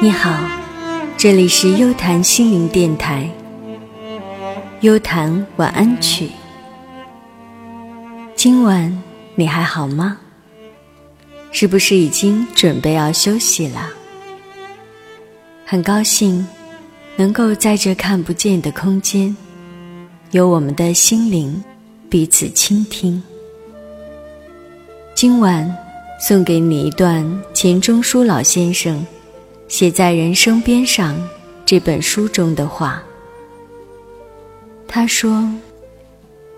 你好，这里是优谈心灵电台。优谈晚安曲。今晚你还好吗？是不是已经准备要休息了？很高兴能够在这看不见的空间，有我们的心灵彼此倾听。今晚送给你一段钱钟书老先生写在《人生边上》这本书中的话。他说：“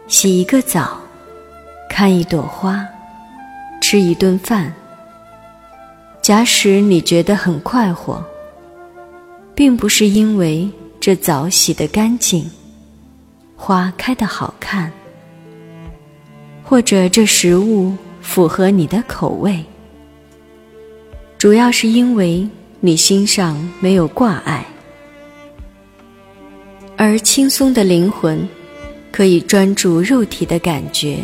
洗一个澡，看一朵花，吃一顿饭。假使你觉得很快活，并不是因为这澡洗得干净，花开得好看，或者这食物。”符合你的口味，主要是因为你心上没有挂碍，而轻松的灵魂可以专注肉体的感觉，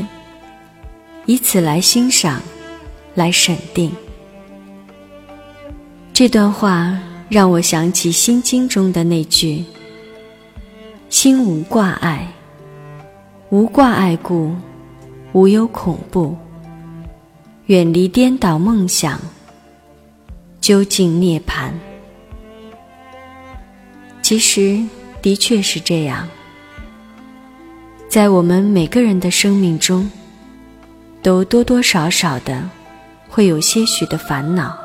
以此来欣赏，来审定。这段话让我想起《心经》中的那句：“心无挂碍，无挂碍故，无有恐怖。”远离颠倒梦想，究竟涅槃。其实的确是这样，在我们每个人的生命中，都多多少少的会有些许的烦恼，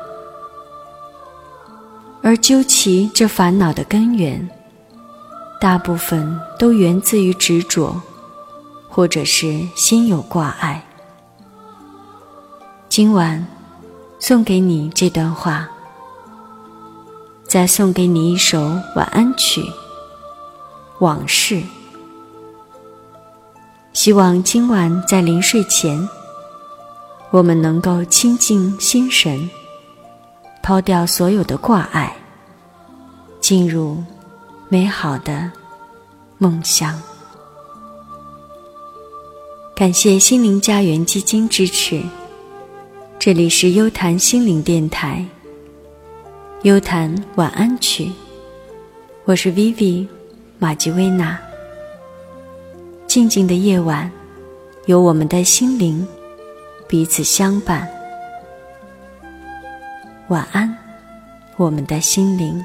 而究其这烦恼的根源，大部分都源自于执着，或者是心有挂碍。今晚，送给你这段话，再送给你一首晚安曲《往事》。希望今晚在临睡前，我们能够清静心神，抛掉所有的挂碍，进入美好的梦乡。感谢心灵家园基金支持。这里是优谈心灵电台，优谈晚安曲，我是 Vivi 马吉薇娜。静静的夜晚，有我们的心灵彼此相伴。晚安，我们的心灵。